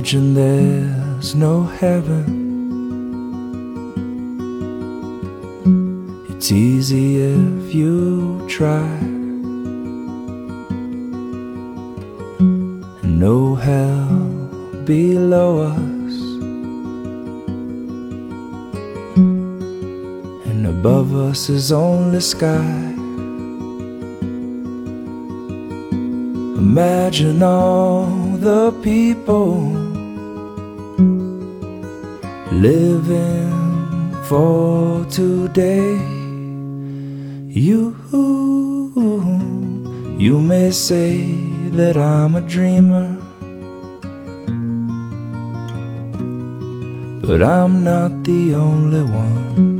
Imagine there's no heaven. It's easy if you try. And no hell below us. And above us is only sky. Imagine all the people living for today. You, you may say that I'm a dreamer, but I'm not the only one.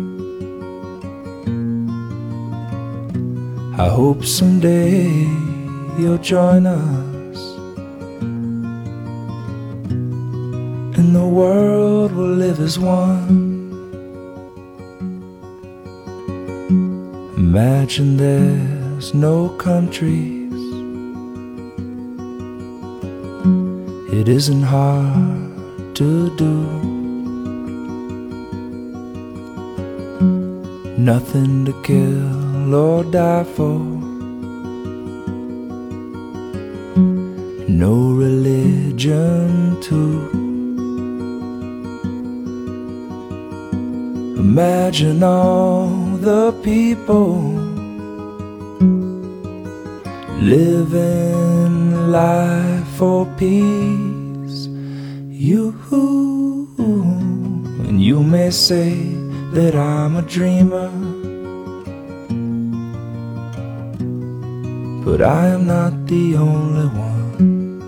I hope someday you'll join us. And the world will live as one. Imagine there's no countries. It isn't hard to do. Nothing to kill or die for. no religion too. Imagine all the people living life for peace. You and you may say that I'm a dreamer. But I am not the only one.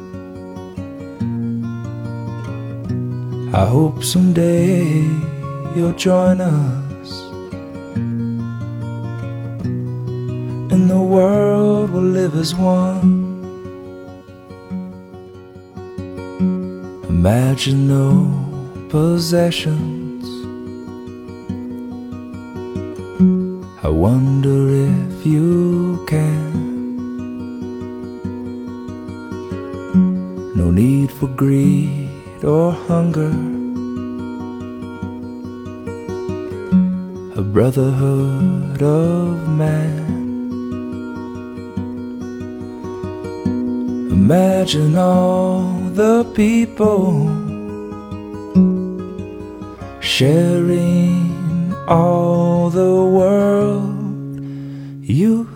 I hope someday you'll join us. And the world will live as one. Imagine no possessions. I wonder if you can. No need for greed or hunger. Brotherhood of man. Imagine all the people sharing all the world. You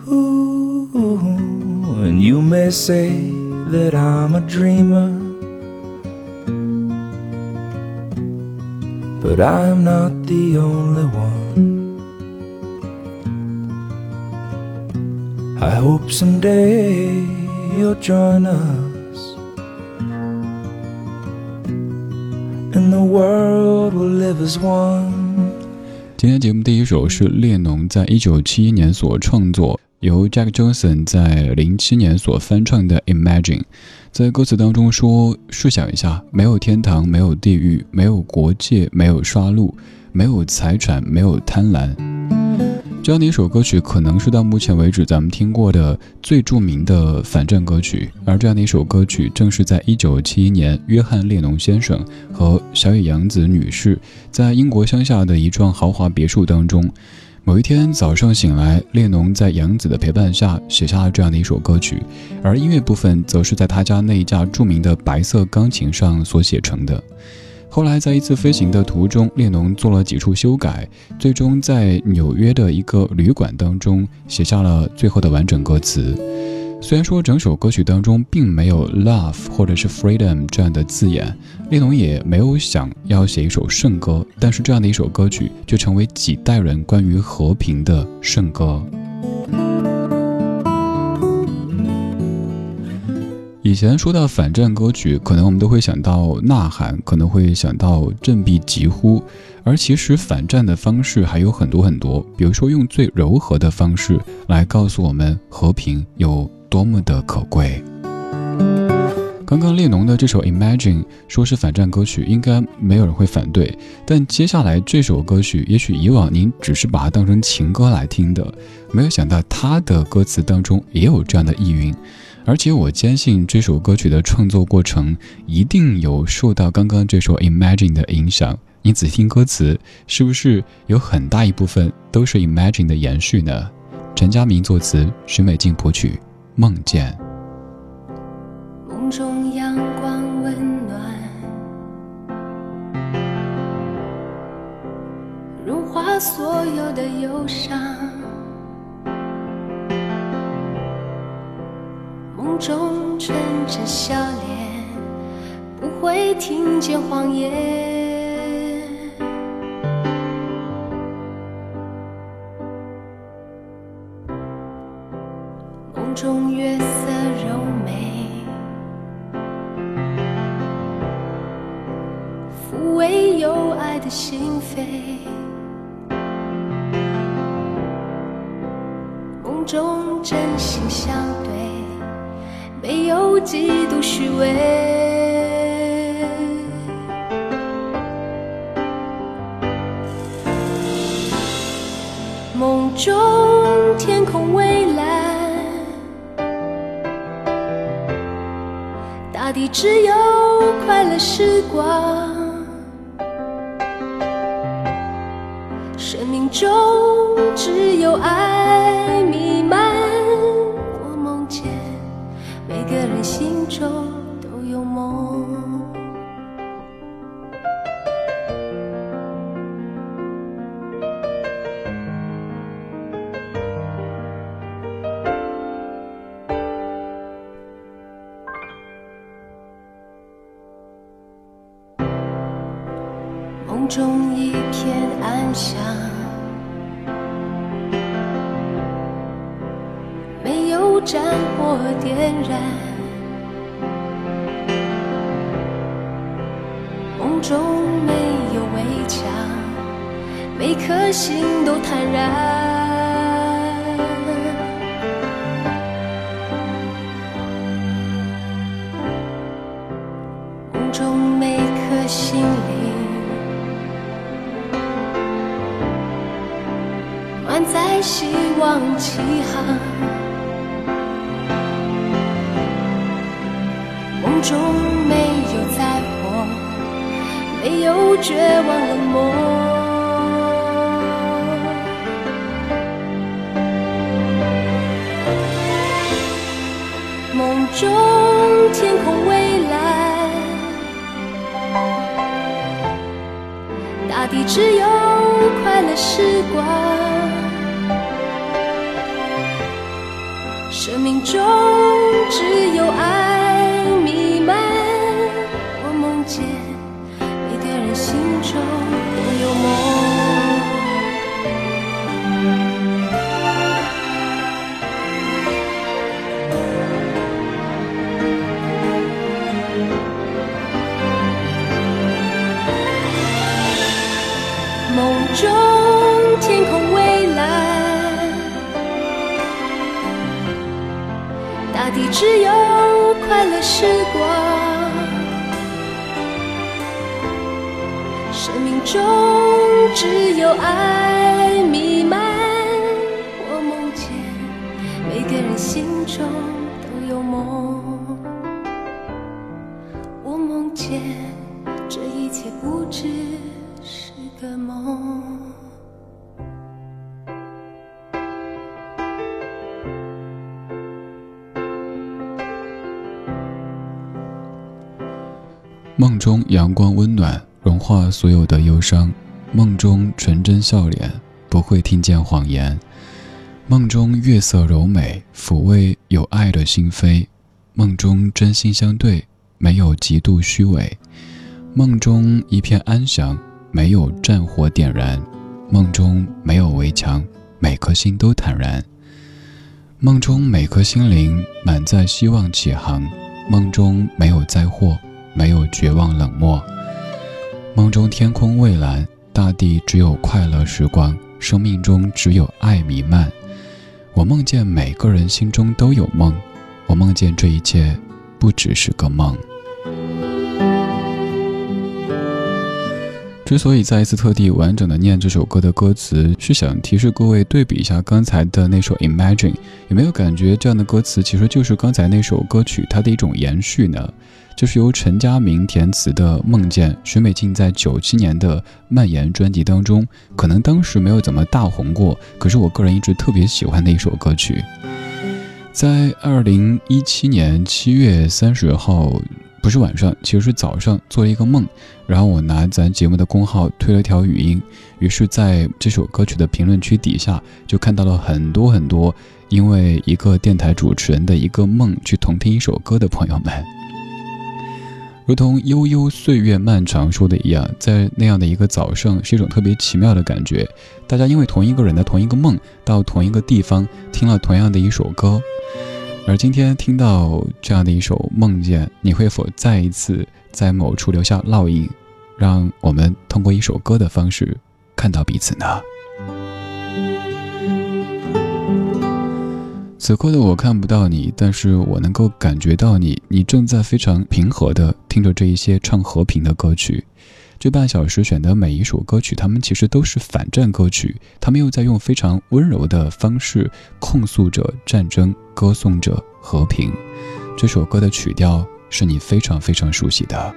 and you may say that I'm a dreamer. but I'm not the only one. I hope someday you'll join us, and the world will live as one. 今天节目第一首是列侬在一九七一年所创作，由 Jack Johnson 在零七年所翻唱的《Imagine》。在歌词当中说：“试想一下，没有天堂，没有地狱，没有国界，没有杀戮，没有财产，没有贪婪。”这样的一首歌曲，可能是到目前为止咱们听过的最著名的反战歌曲。而这样的一首歌曲，正是在1971年，约翰列侬先生和小野洋子女士在英国乡下的一幢豪华别墅当中。某一天早上醒来，列侬在洋子的陪伴下写下了这样的一首歌曲，而音乐部分则是在他家那一架著名的白色钢琴上所写成的。后来在一次飞行的途中，列侬做了几处修改，最终在纽约的一个旅馆当中写下了最后的完整歌词。虽然说整首歌曲当中并没有 love 或者是 freedom 这样的字眼，列侬也没有想要写一首圣歌，但是这样的一首歌曲就成为几代人关于和平的圣歌。以前说到反战歌曲，可能我们都会想到呐喊，可能会想到振臂疾呼，而其实反战的方式还有很多很多，比如说用最柔和的方式来告诉我们和平有多么的可贵。刚刚列侬的这首《Imagine》说是反战歌曲，应该没有人会反对，但接下来这首歌曲，也许以往您只是把它当成情歌来听的，没有想到它的歌词当中也有这样的意蕴。而且我坚信这首歌曲的创作过程一定有受到刚刚这首《Imagine》的影响。你仔细听歌词，是不是有很大一部分都是《Imagine》的延续呢？陈佳明作词，徐美静谱曲，《梦见》。梦中阳光温暖，融化所有的忧伤。中纯真笑脸，不会听见谎言。梦中月色柔美，抚慰有爱的心扉。梦中真心相对。没有几度虚伪。梦中天空蔚蓝，大地只有快乐时光，生命中只有爱心中都有梦，梦中一片安详，没有战火点燃。中没有围墙，每颗心都坦然。梦中每颗心灵，满载希望起航。梦中没有灾祸。没有绝望冷漠，梦中天空蔚蓝，大地只有快乐时光，生命中只有只是个梦。梦中阳光温暖，融化所有的忧伤。梦中纯真笑脸，不会听见谎言。梦中月色柔美，抚慰有爱的心扉；梦中真心相对，没有极度虚伪；梦中一片安详，没有战火点燃；梦中没有围墙，每颗心都坦然；梦中每颗心灵满载希望起航；梦中没有灾祸，没有绝望冷漠；梦中天空蔚蓝，大地只有快乐时光。生命中只有爱弥漫。我梦见每个人心中都有梦，我梦见这一切不只是个梦。之所以再一次特地完整的念这首歌的歌词，是想提示各位对比一下刚才的那首《Imagine》，有没有感觉这样的歌词其实就是刚才那首歌曲它的一种延续呢？就是由陈佳明填词的《梦见》，许美静在九七年的《蔓延》专辑当中，可能当时没有怎么大红过，可是我个人一直特别喜欢的一首歌曲。在二零一七年七月三十号。不是晚上，其实是早上做了一个梦，然后我拿咱节目的公号推了条语音，于是在这首歌曲的评论区底下就看到了很多很多因为一个电台主持人的一个梦去同听一首歌的朋友们，如同悠悠岁月漫长说的一样，在那样的一个早上是一种特别奇妙的感觉，大家因为同一个人的同一个梦到同一个地方听了同样的一首歌。而今天听到这样的一首梦见，你会否再一次在某处留下烙印，让我们通过一首歌的方式看到彼此呢？此刻的我看不到你，但是我能够感觉到你，你正在非常平和的听着这一些唱和平的歌曲。这半小时选的每一首歌曲，他们其实都是反战歌曲，他们又在用非常温柔的方式控诉着战争，歌颂着和平。这首歌的曲调是你非常非常熟悉的。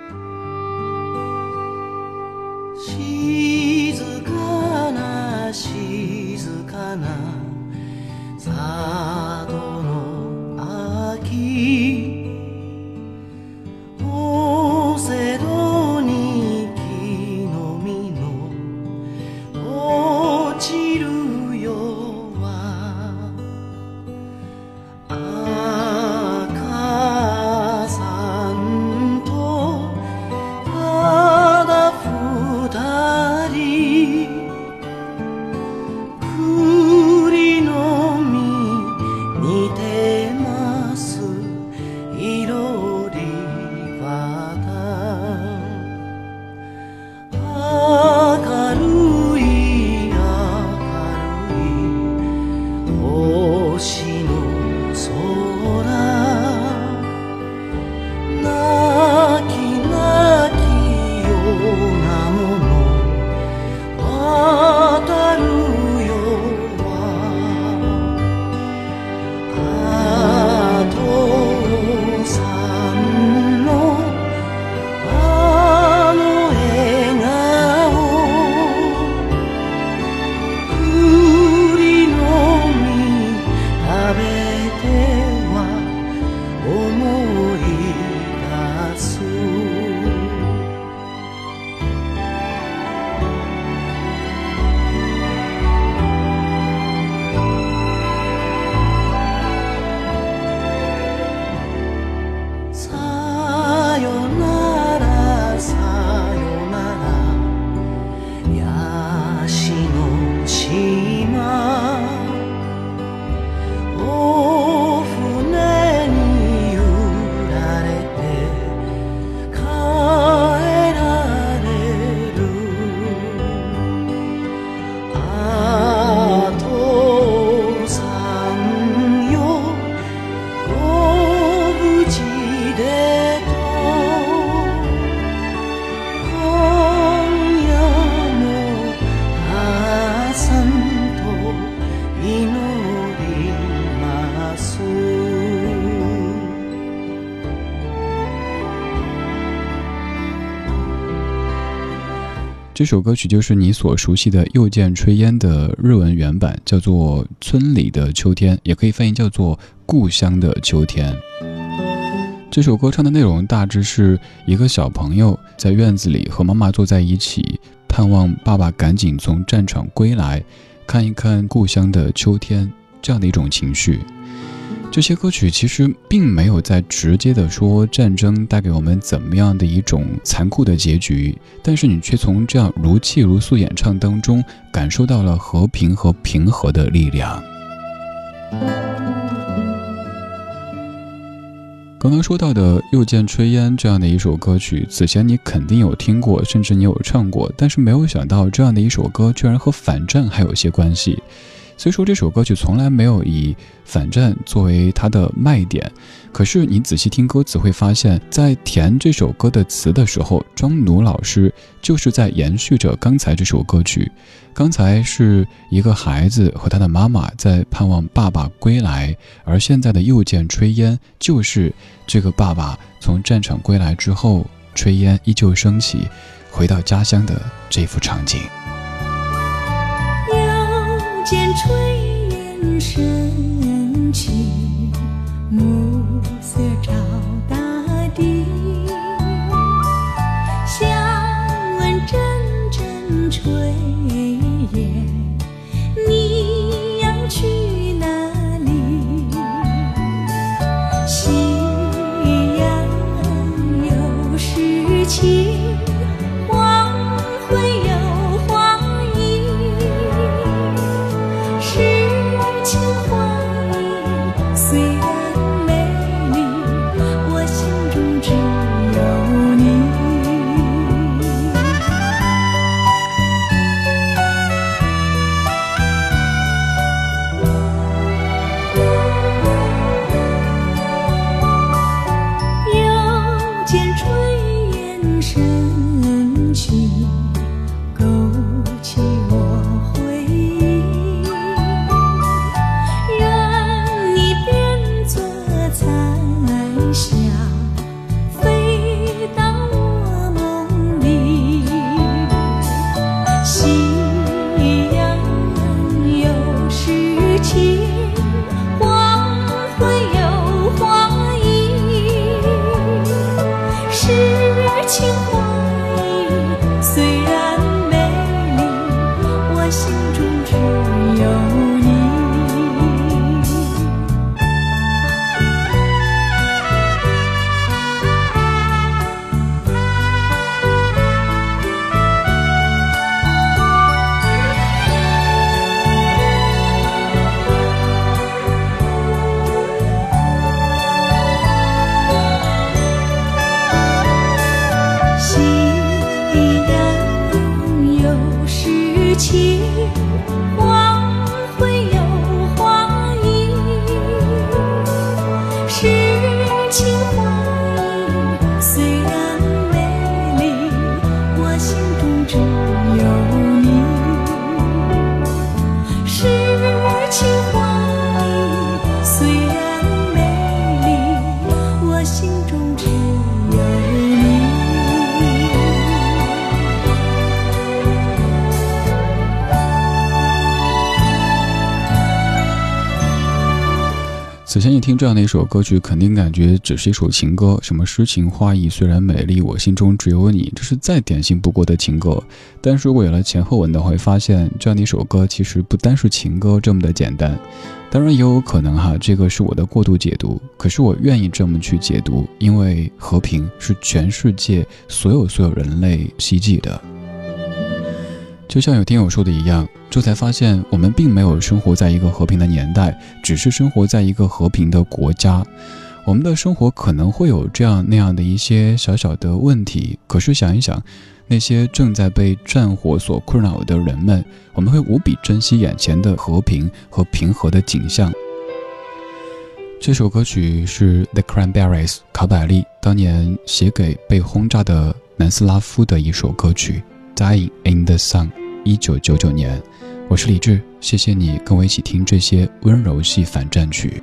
这首歌曲就是你所熟悉的右键炊烟的日文原版，叫做《村里的秋天》，也可以翻译叫做《故乡的秋天》。这首歌唱的内容大致是一个小朋友在院子里和妈妈坐在一起，盼望爸爸赶紧从战场归来，看一看故乡的秋天，这样的一种情绪。这些歌曲其实并没有在直接的说战争带给我们怎么样的一种残酷的结局，但是你却从这样如泣如诉演唱当中感受到了和平和平和的力量。刚刚说到的《又见炊烟》这样的一首歌曲，此前你肯定有听过，甚至你有唱过，但是没有想到这样的一首歌居然和反战还有些关系。虽说这首歌曲从来没有以反战作为它的卖点，可是你仔细听歌词会发现，在填这首歌的词的时候，庄奴老师就是在延续着刚才这首歌曲。刚才是一个孩子和他的妈妈在盼望爸爸归来，而现在的又见炊烟，就是这个爸爸从战场归来之后，炊烟依旧升起，回到家乡的这幅场景。献出。此前你听这样的一首歌曲，肯定感觉只是一首情歌，什么诗情画意，虽然美丽，我心中只有你，这是再典型不过的情歌。但是如果有了前后文的话，会发现这样的一首歌其实不单是情歌这么的简单。当然也有可能哈，这个是我的过度解读，可是我愿意这么去解读，因为和平是全世界所有所有人类希冀的。就像有听友说的一样，这才发现我们并没有生活在一个和平的年代，只是生活在一个和平的国家。我们的生活可能会有这样那样的一些小小的问题，可是想一想，那些正在被战火所困扰的人们，我们会无比珍惜眼前的和平和平和的景象。这首歌曲是 The Cranberries 卡百利当年写给被轰炸的南斯拉夫的一首歌曲，Dying in the Sun。一九九九年，我是李志，谢谢你跟我一起听这些温柔系反战曲。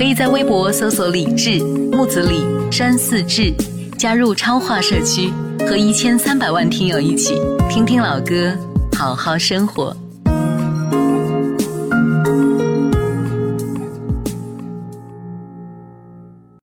可以在微博搜索“李志木子李山寺志”。加入超话社区，和一千三百万听友一起听听老歌，好好生活。